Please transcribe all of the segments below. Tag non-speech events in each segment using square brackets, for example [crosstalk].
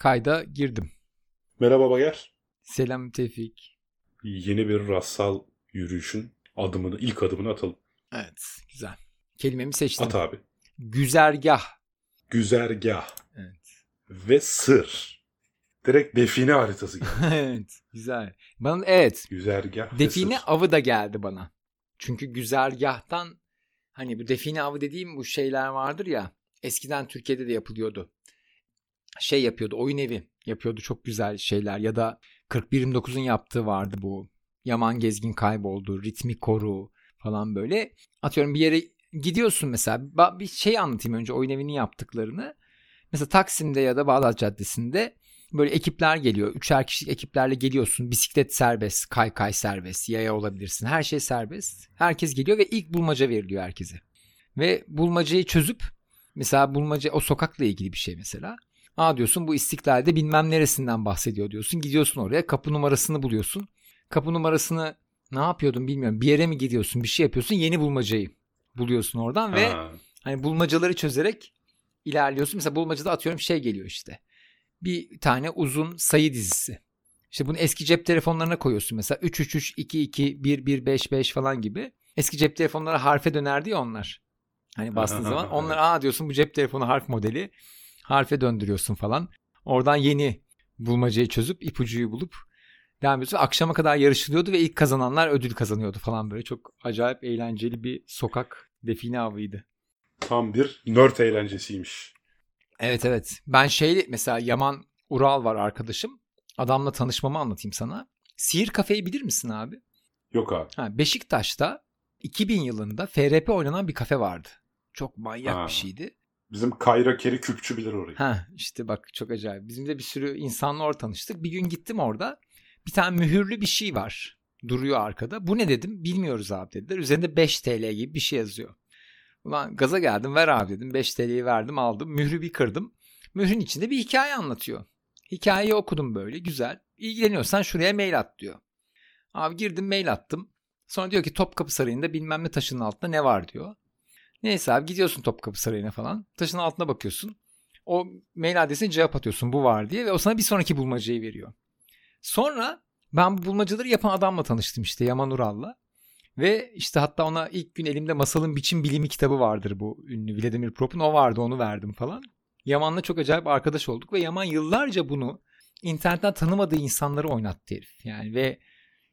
Kayda girdim. Merhaba Bayer. Selam Tevfik. Yeni bir rastsal yürüyüşün adımını, ilk adımını atalım. Evet, güzel. Kelimemi seçtim. At abi. Güzergah. Güzergah. Evet. Ve sır. Direkt define haritası geldi. [laughs] evet, güzel. Bana evet, Güzergah define sır. avı da geldi bana. Çünkü güzergahtan hani bu define avı dediğim bu şeyler vardır ya. Eskiden Türkiye'de de yapılıyordu. Şey yapıyordu, oyun evi yapıyordu çok güzel şeyler ya da 4129'un yaptığı vardı bu. Yaman Gezgin kayboldu, ritmi koru falan böyle. Atıyorum bir yere gidiyorsun mesela. Bir şey anlatayım önce oyun evinin yaptıklarını. Mesela Taksim'de ya da Bağdat Caddesi'nde böyle ekipler geliyor. Üçer kişilik ekiplerle geliyorsun. Bisiklet serbest, kaykay serbest, yaya olabilirsin. Her şey serbest. Herkes geliyor ve ilk bulmaca veriliyor herkese. Ve bulmacayı çözüp mesela bulmaca o sokakla ilgili bir şey mesela. Aa diyorsun bu istiklalde bilmem neresinden bahsediyor diyorsun. Gidiyorsun oraya kapı numarasını buluyorsun. Kapı numarasını ne yapıyordun bilmiyorum. Bir yere mi gidiyorsun bir şey yapıyorsun yeni bulmacayı buluyorsun oradan ve Ha. hani bulmacaları çözerek ilerliyorsun. Mesela bulmacada atıyorum şey geliyor işte. Bir tane uzun sayı dizisi. İşte bunu eski cep telefonlarına koyuyorsun mesela 333 22 1155 falan gibi. Eski cep telefonları harfe dönerdi ya onlar. Hani bastığın [laughs] zaman onlar aa diyorsun bu cep telefonu harf modeli. Harfe döndürüyorsun falan. Oradan yeni bulmacayı çözüp ipucuyu bulup devam ediyorsun. Akşama kadar yarışılıyordu ve ilk kazananlar ödül kazanıyordu falan böyle. Çok acayip eğlenceli bir sokak define avıydı. Tam bir nerd eğlencesiymiş. Evet evet. Ben şeyli mesela Yaman Ural var arkadaşım. Adamla tanışmamı anlatayım sana. Sihir Kafe'yi bilir misin abi? Yok abi. Ha, Beşiktaş'ta 2000 yılında FRP oynanan bir kafe vardı. Çok manyak Ha. bir şeydi. Bizim Kayra Keri Küpçü bilir orayı. Ha işte bak çok acayip. Bizim de bir sürü insanla orada tanıştık. Bir gün gittim orada. Bir tane mühürlü bir şey var. Duruyor arkada. Bu ne dedim? Bilmiyoruz abi dediler. Üzerinde 5 TL gibi bir şey yazıyor. Ulan gaza geldim ver abi dedim. 5 TL'yi verdim aldım. Mührü bir kırdım. Mührün içinde bir hikaye anlatıyor. Hikayeyi okudum böyle güzel. İlgileniyorsan şuraya mail at diyor. Abi girdim mail attım. Sonra diyor ki Topkapı Sarayı'nda bilmem ne taşının altında ne var diyor. Neyse abi gidiyorsun Topkapı Sarayı'na falan. Taşın altına bakıyorsun. O mail adresine cevap atıyorsun bu var diye ve o sana bir sonraki bulmacayı veriyor. Sonra ben bu bulmacaları yapan adamla tanıştım işte Yaman Ural'la. Ve işte hatta ona ilk gün elimde Masalın Biçim Bilimi kitabı vardır bu ünlü Vladimir Prop'un. O vardı onu verdim falan. Yaman'la çok acayip arkadaş olduk ve Yaman yıllarca bunu internetten tanımadığı insanları oynattı herif. Yani ve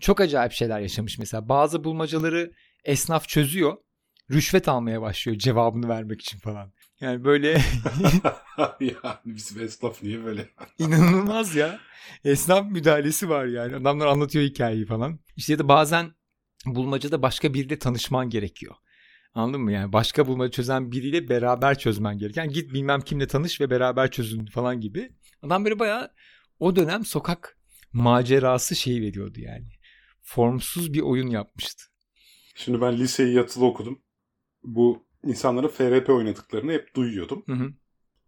çok acayip şeyler yaşamış mesela. Bazı bulmacaları esnaf çözüyor. Rüşvet almaya başlıyor cevabını vermek için falan. Yani böyle [laughs] yani bizim esnaf niye böyle? [laughs] İnanılmaz ya. Esnaf müdahalesi var yani. Adamlar anlatıyor hikayeyi falan. İşte ya da bazen bulmacada başka biriyle tanışman gerekiyor. Anladın mı? Yani başka bulmaca çözen biriyle beraber çözmen gereken. Git bilmem kimle tanış ve beraber çözün falan gibi. Adam böyle bayağı o dönem sokak macerası şeyi veriyordu yani. Formsuz bir oyun yapmıştı. Şimdi ben liseyi yatılı okudum. Bu insanların FRP oynadıklarını hep duyuyordum. Hı hı.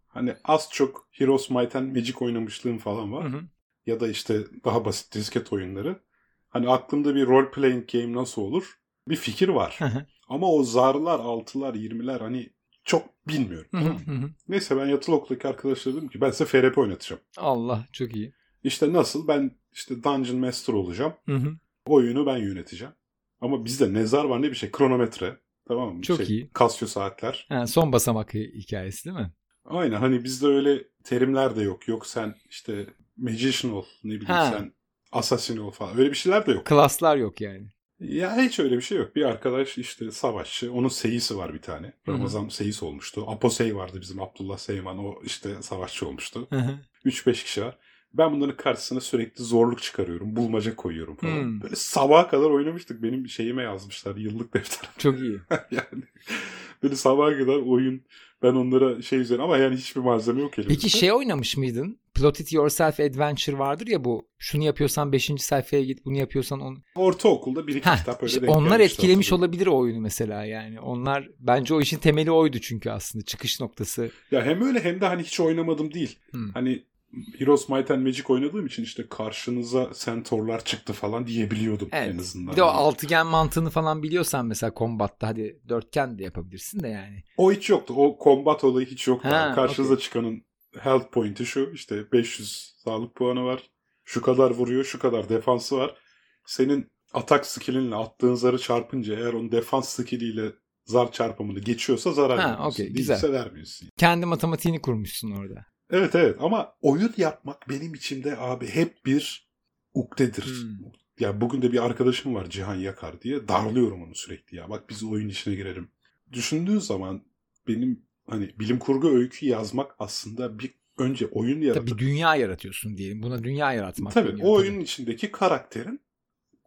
Hani az çok Heroes Might and Magic oynamışlığım falan Hı var. hı. Ya da işte daha basit disket oyunları. Hani aklımda bir role playing game nasıl olur? Bir fikir var. Hı hı. Ama o zarlar, altılar, yirmiler hani çok bilmiyorum. Hı hı. Hı hı. Neyse ben yatılı okuldaki arkadaşlara dedim ki ben size FRP oynatacağım. Allah çok iyi. İşte nasıl? Ben işte Dungeon Master olacağım. Hı hı. Oyunu ben yöneteceğim. Ama bizde ne zar var ne bir şey. Kronometre. Tamam mı? Çok şey, iyi. Casio saatler. Ha, son basamak hikayesi değil mi? Aynen hani bizde öyle terimler de yok. Yok sen işte magician ol ne bileyim Ha. sen assassin ol falan. Öyle bir şeyler de yok. Klaslar yok yani. Ya hiç öyle bir şey yok. Bir arkadaş işte savaşçı. Onun seyisi var bir tane. Ramazan seyis olmuştu. Aposey vardı bizim Abdullah Seyman. O işte savaşçı olmuştu. Hı hı. 3-5 kişi var. Ben bunların karşısına sürekli zorluk çıkarıyorum. Bulmaca koyuyorum falan. Hmm. Böyle sabaha kadar oynamıştık. Benim şeyime yazmışlar yıllık [laughs] defterim. Çok iyi. [laughs] yani böyle sabaha kadar oyun ben onlara şey üzerine ama yani hiçbir malzeme yok elimizde. Peki şey oynamış mıydın? Plot It Yourself Adventure vardır ya bu. Şunu yapıyorsan 5. sayfaya git, bunu yapıyorsan on. Ortaokulda bir iki Heh, kitap öyle işte denk onlar etkilemiş hatırlıyorum. olabilir o oyunu mesela yani. Onlar bence o işin temeli oydu çünkü aslında çıkış noktası. Ya hem öyle hem de hani hiç oynamadım değil. Hmm. Hani Heroes Might and Magic oynadığım için işte karşınıza centaurlar çıktı falan diyebiliyordum en Evet. azından. Bir de o altıgen mantığını falan biliyorsan mesela kombatta hadi dörtgen de yapabilirsin de yani. O hiç yoktu. O combat olayı hiç yoktu. Ha, Yani karşınıza okey. çıkanın health point'i şu işte 500 sağlık puanı var. Şu kadar vuruyor, şu kadar defansı var. Senin atak skillinle attığın zarı çarpınca eğer onun defans skilliyle zar çarpımını geçiyorsa zarar Ha, veriyorsun. okey, Değilse güzel. vermiyorsun. Kendi matematiğini kurmuşsun orada. Evet evet ama oyun yapmak benim içimde abi hep bir ukdedir. Hmm. Ya bugün de bir arkadaşım var Cihan Yakar diye darlıyorum onu sürekli ya. Bak biz oyun içine girelim. Düşündüğün zaman benim hani bilim kurgu öykü yazmak aslında bir önce oyun yaratıp Tabii dünya yaratıyorsun diyelim. Buna dünya yaratmak Tabii deniyor. o oyunun içindeki karakterin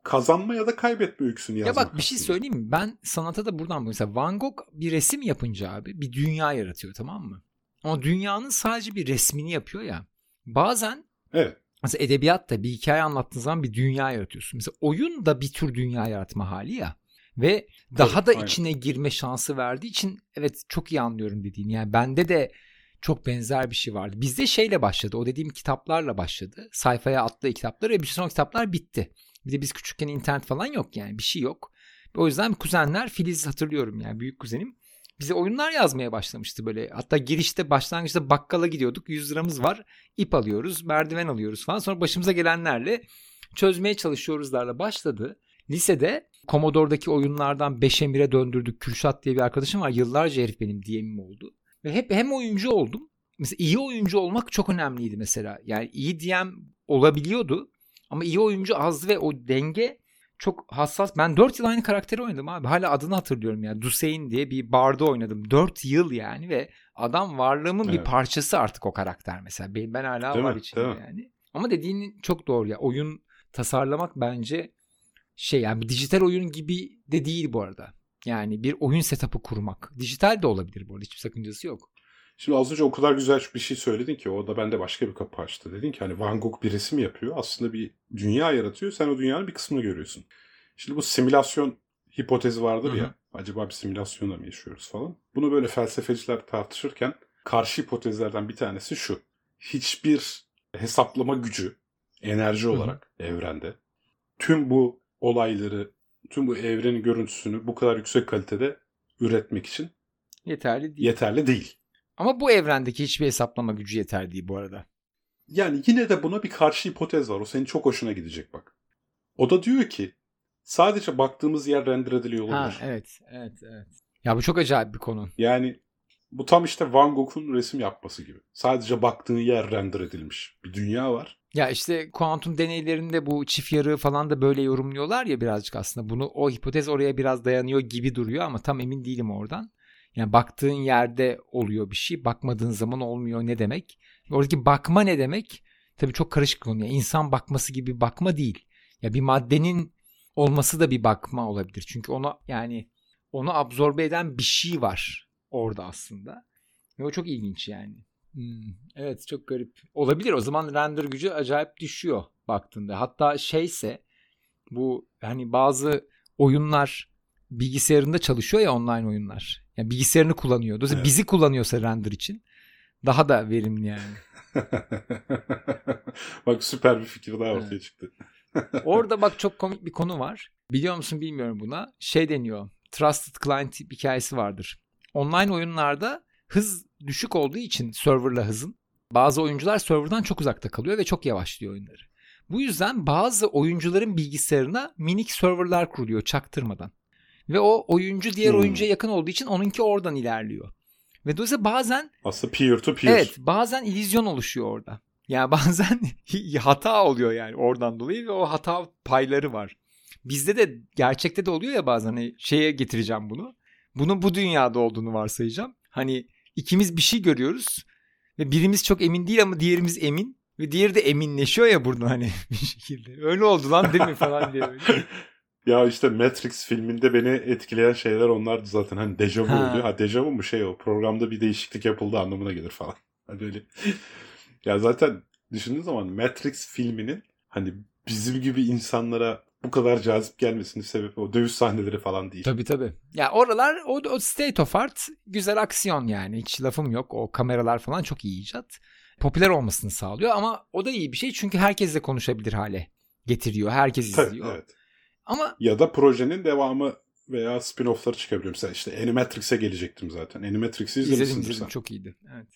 kazanma ya da kaybetme öyküsünü Ya yazmak. bak bir şey söyleyeyim mi? Ben sanata da buradan mesela Van Gogh bir resim yapınca abi bir dünya yaratıyor tamam mı? Ama dünyanın sadece bir resmini yapıyor ya. Bazen Evet. mesela edebiyatta bir hikaye anlattığın zaman bir dünya yaratıyorsun. Mesela oyun da bir tür dünya yaratma hali ya. Ve daha da aynen. içine girme şansı verdiği için evet çok iyi anlıyorum dediğini. Yani bende de çok benzer bir şey vardı. Bizde şeyle başladı. O dediğim kitaplarla başladı. Sayfaya attığı kitaplar ve bir sonra kitaplar bitti. Bir de biz küçükken internet falan yok yani bir şey yok. O yüzden kuzenler Filiz hatırlıyorum yani büyük kuzenim. Bize oyunlar yazmaya başlamıştı böyle. Hatta girişte başlangıçta bakkala gidiyorduk. 100 liramız var. ip alıyoruz, merdiven alıyoruz falan. Sonra başımıza gelenlerle çözmeye çalışıyoruzlarla başladı. Lisede Commodore'daki oyunlardan 5'e 1'e döndürdük. Kürşat diye bir arkadaşım var. Yıllarca herif benim DM'im oldu. Ve hep hem oyuncu oldum. Mesela iyi oyuncu olmak çok önemliydi mesela. Yani iyi DM olabiliyordu. Ama iyi oyuncu azdı ve o denge çok hassas. Ben 4 yıl aynı karakteri oynadım abi. Hala adını hatırlıyorum ya. Dusein diye bir barda oynadım. 4 yıl yani ve adam varlığımın bir Evet. parçası artık o karakter mesela. Ben, ben hala Değil var mi? içinde Değil mi? yani. Ama dediğin çok doğru ya. Oyun tasarlamak bence şey yani bir dijital oyun gibi de değil bu arada. Yani bir oyun setup'ı kurmak. Dijital de olabilir bu arada. Hiçbir sakıncası yok. Şimdi az önce o kadar güzel bir şey söyledin ki o da bende başka bir kapı açtı. Dedin ki hani Van Gogh bir resim yapıyor. Aslında bir dünya yaratıyor. Sen o dünyanın bir kısmını görüyorsun. Şimdi bu simülasyon hipotezi vardır Hı hı. ya. Acaba bir simülasyonda mı yaşıyoruz falan. Bunu böyle felsefeciler tartışırken karşı hipotezlerden bir tanesi şu. Hiçbir hesaplama gücü enerji olarak evrende tüm bu olayları, tüm bu evrenin görüntüsünü bu kadar yüksek kalitede üretmek için Yeterli değil. yeterli değil. Ama bu evrendeki hiçbir hesaplama gücü yeterli değil bu arada. Yani yine de buna bir karşı hipotez var. O senin çok hoşuna gidecek bak. O da diyor ki sadece baktığımız yer render ediliyor olabilir. Ha evet evet evet. Ya bu çok acayip bir konu. Yani bu tam işte Van Gogh'un resim yapması gibi. Sadece baktığın yer render edilmiş. Bir dünya var. Ya işte kuantum deneylerinde bu çift yarığı falan da böyle yorumluyorlar ya birazcık aslında. Bunu o hipotez oraya biraz dayanıyor gibi duruyor ama tam emin değilim oradan. Yani baktığın yerde oluyor bir şey, bakmadığın zaman olmuyor ne demek? Oradaki bakma ne demek? Tabii çok karışık konu. Yani insan bakması gibi bakma değil. Ya bir maddenin olması da bir bakma olabilir. Çünkü ona yani onu absorbe eden bir şey var orada aslında. Ve o çok ilginç yani. Hmm, evet çok garip. Olabilir o zaman render gücü acayip düşüyor baktığında. Hatta şeyse bu hani bazı oyunlar bilgisayarında çalışıyor ya online oyunlar. Yani bilgisayarını kullanıyor. Dolayısıyla Evet. bizi kullanıyorsa render için daha da verimli yani. [laughs] bak süper bir fikir daha ortaya Evet. çıktı. [laughs] Orada bak çok komik bir [laughs] konu var. Biliyor musun bilmiyorum buna. Şey deniyor. Trusted Client hikayesi vardır. Online oyunlarda hız düşük olduğu için serverla hızın bazı oyuncular serverdan çok uzakta kalıyor ve çok yavaşlıyor oyunları. Bu yüzden bazı oyuncuların bilgisayarına minik serverlar kuruluyor çaktırmadan. Ve o oyuncu diğer Hmm. oyuncuya yakın olduğu için onunki oradan ilerliyor. Ve dolayısıyla bazen Aslında peer to peer. Evet bazen illüzyon oluşuyor orada. Yani [laughs] bazen hata oluyor yani oradan dolayı ve o hata payları var. Bizde de gerçekte de oluyor ya bazen hani şeye getireceğim bunu. Bunun bu dünyada olduğunu varsayacağım. Hani ikimiz bir şey görüyoruz ve birimiz çok emin değil ama diğerimiz emin ve diğeri de eminleşiyor ya buradan hani [laughs] bir şekilde. Öyle oldu lan değil mi falan diye. [laughs] Ya işte Matrix filminde beni etkileyen şeyler onlardı zaten. Hani dejavu Ha. oluyor. Ha dejavu mu şey o. Programda bir değişiklik yapıldı anlamına gelir falan. [laughs] Hani böyle. ya zaten düşündüğün zaman Matrix filminin hani bizim gibi insanlara bu kadar cazip gelmesinin sebebi o dövüş sahneleri falan değil. Tabii tabii. Ya oralar o, o state of art güzel aksiyon yani. Hiç lafım yok. O kameralar falan çok iyi icat. Popüler olmasını sağlıyor ama o da iyi bir şey çünkü herkesle konuşabilir hale getiriyor. Herkes Tabii, izliyor. evet. Ama Ya da projenin devamı veya spin-off'ları çıkabiliyor. Mesela işte Animatrix'e gelecektim zaten. Animatrix'i izledim izlemişsindir izledim sen. çok iyiydi. Evet.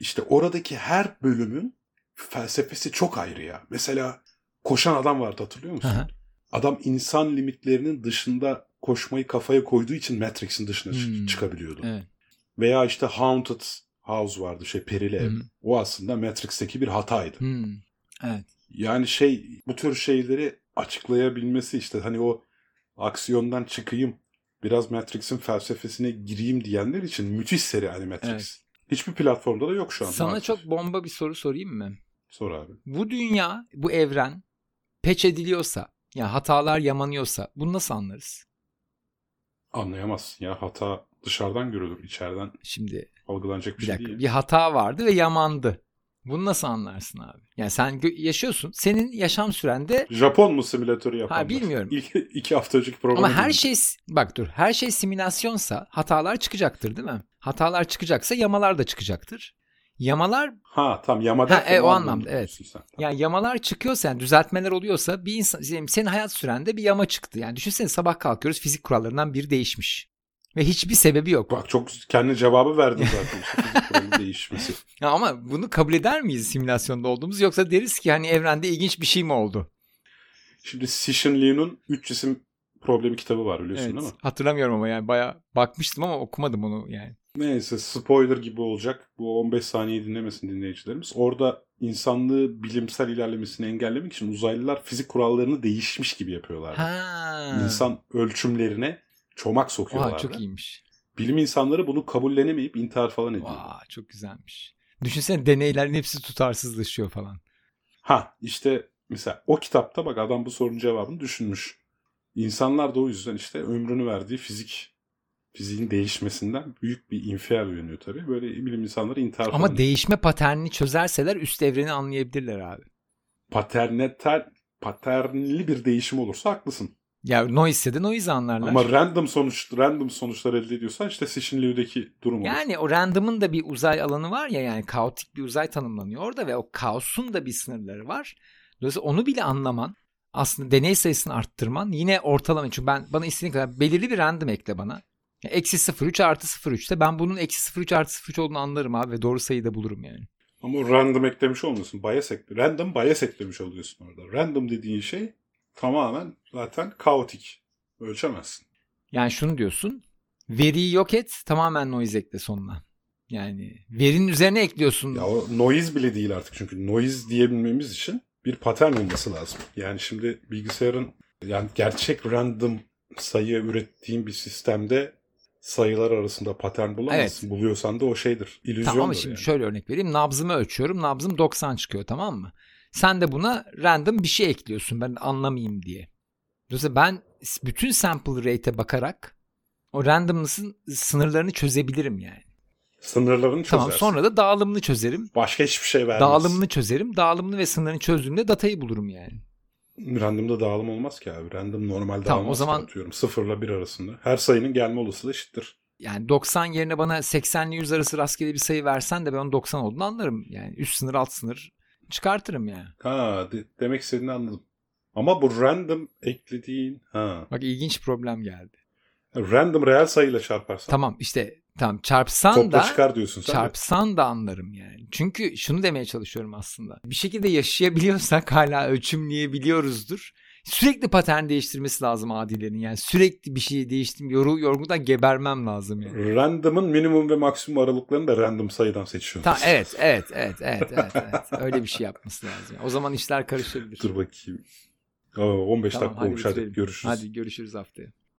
işte oradaki her bölümün felsefesi çok ayrı ya. Mesela koşan adam vardı hatırlıyor musun? Hı hı. Adam insan limitlerinin dışında koşmayı kafaya koyduğu için Matrix'in dışına Hmm. çıkabiliyordu. Evet. Veya işte Haunted House vardı şey perili ev. O aslında Matrix'teki bir hataydı. Hmm. Evet. Yani şey bu tür şeyleri açıklayabilmesi işte hani o aksiyondan çıkayım biraz Matrix'in felsefesine gireyim diyenler için müthiş seri yani Matrix. Evet. Hiçbir platformda da yok şu an. Sana maalesef. çok bomba bir soru sorayım mı? Sor abi. Bu dünya, bu evren peç ediliyorsa, yani hatalar yamanıyorsa bunu nasıl anlarız? Anlayamazsın ya hata dışarıdan görülür içeriden Şimdi algılanacak bir, bir şey dakika değil. bir hata vardı ve yamandı. Bunu nasıl anlarsın abi? Yani sen yaşıyorsun. Senin yaşam sürende Japon mu simülatörü yapanlar? Ha, bilmiyorum. İlk iki hafta önceki programı ama her şey bak dur her şey simülasyonsa hatalar çıkacaktır değil mi? Hatalar çıkacaksa yamalar da çıkacaktır. Yamalar Ha tam yamada. Ha, e, o anlamda, evet. Sen. Tamam. yani yamalar çıkıyorsa yani düzeltmeler oluyorsa bir insan senin hayat sürende bir yama çıktı. Yani düşünsene sabah kalkıyoruz fizik kurallarından biri değişmiş. Ve hiçbir sebebi yok. Bak çok kendi cevabı verdin zaten. [laughs] Değişmesi. Ya ama bunu kabul eder miyiz simülasyonda olduğumuz yoksa deriz ki hani evrende ilginç bir şey mi oldu? Şimdi Sishin Liu'nun 3 cisim problemi kitabı var biliyorsun Evet. değil mi? Hatırlamıyorum ama yani baya bakmıştım ama okumadım onu yani. Neyse spoiler gibi olacak. Bu 15 saniye dinlemesin dinleyicilerimiz. Orada insanlığı bilimsel ilerlemesini engellemek için uzaylılar fizik kurallarını değişmiş gibi yapıyorlar. Ha. İnsan ölçümlerine çomak sokuyorlar. Oha, çok iyiymiş. Bilim insanları bunu kabullenemeyip intihar falan ediyor. Vay, çok güzelmiş. Düşünsene deneylerin hepsi tutarsızlaşıyor falan. Ha işte mesela o kitapta bak adam bu sorunun cevabını düşünmüş. İnsanlar da o yüzden işte ömrünü verdiği fizik fiziğin değişmesinden büyük bir infial uyanıyor tabii. Böyle bilim insanları intihar falan Ama ediyor. değişme paternini çözerseler üst evreni anlayabilirler abi. paternetel paternli bir değişim olursa haklısın. Ya noise de noise anlarlar. Ama random sonuç random sonuçlar elde ediyorsan işte Sishin Liu'daki durum olur. Yani o random'ın da bir uzay alanı var ya yani kaotik bir uzay tanımlanıyor orada ve o kaosun da bir sınırları var. Dolayısıyla onu bile anlaman aslında deney sayısını arttırman yine ortalama çünkü ben bana istediğin kadar belirli bir random ekle bana. Eksi 0,3 artı 0,3'te ben bunun eksi 0,3 artı 0,3 olduğunu anlarım abi ve doğru sayıyı da bulurum yani. Ama random eklemiş olmuyorsun. Bias ekle. Random bias eklemiş oluyorsun orada. Random dediğin şey tamamen zaten kaotik. Ölçemezsin. Yani şunu diyorsun veriyi yok et tamamen noise ekle sonuna. Yani verinin üzerine ekliyorsun. Ya o noise bile değil artık çünkü noise diyebilmemiz için bir patern olması lazım. Yani şimdi bilgisayarın yani gerçek random sayı ürettiğin bir sistemde sayılar arasında patern bulamazsın. Buluyorsan da o şeydir. İllüzyondur Tamam ama şimdi yani. şöyle örnek vereyim. Nabzımı ölçüyorum. Nabzım 90 çıkıyor tamam mı? Sen de buna random bir şey ekliyorsun ben anlamayayım diye. Dolayısıyla ben bütün sample rate'e bakarak o randomness'ın sınırlarını çözebilirim yani. Sınırlarını çözersin. Tamam sonra da dağılımını çözerim. Başka hiçbir şey vermez. Dağılımını çözerim. Dağılımını ve sınırını çözdüğümde datayı bulurum yani. Random'da dağılım olmaz ki abi. Random normal Tamam, dağılmaz o zaman- atıyorum. Sıfırla bir arasında. Her sayının gelme olasılığı eşittir. Yani 90 yerine bana 80 ile 100 arası rastgele bir sayı versen de ben onun 90 olduğunu anlarım. Yani üst sınır alt sınır çıkartırım yani. Ha de- demek istediğini anladım. Ama bu random eklediğin ha. Bak ilginç problem geldi. Random reel sayıyla çarparsan. Tamam işte tamam çarpsan Topla da çıkar diyorsun sen. de. çarpsan da anlarım yani. Çünkü şunu demeye çalışıyorum aslında. Bir şekilde yaşayabiliyorsak hala ölçümleyebiliyoruzdur. Sürekli patern değiştirmesi lazım adilerin. Yani sürekli bir şeyi değiştim. Yoru, yorgundan gebermem lazım yani. Random'ın minimum ve maksimum aralıklarını da random sayıdan seçiyorsun. Ta, evet, evet, evet, evet, evet, evet. Öyle bir şey yapması lazım. Yani. O zaman işler karışabilir. Dur bakayım. Aa, 15 Tamam, dakika olmuş hadi bitirelim. görüşürüz. Hadi görüşürüz haftaya.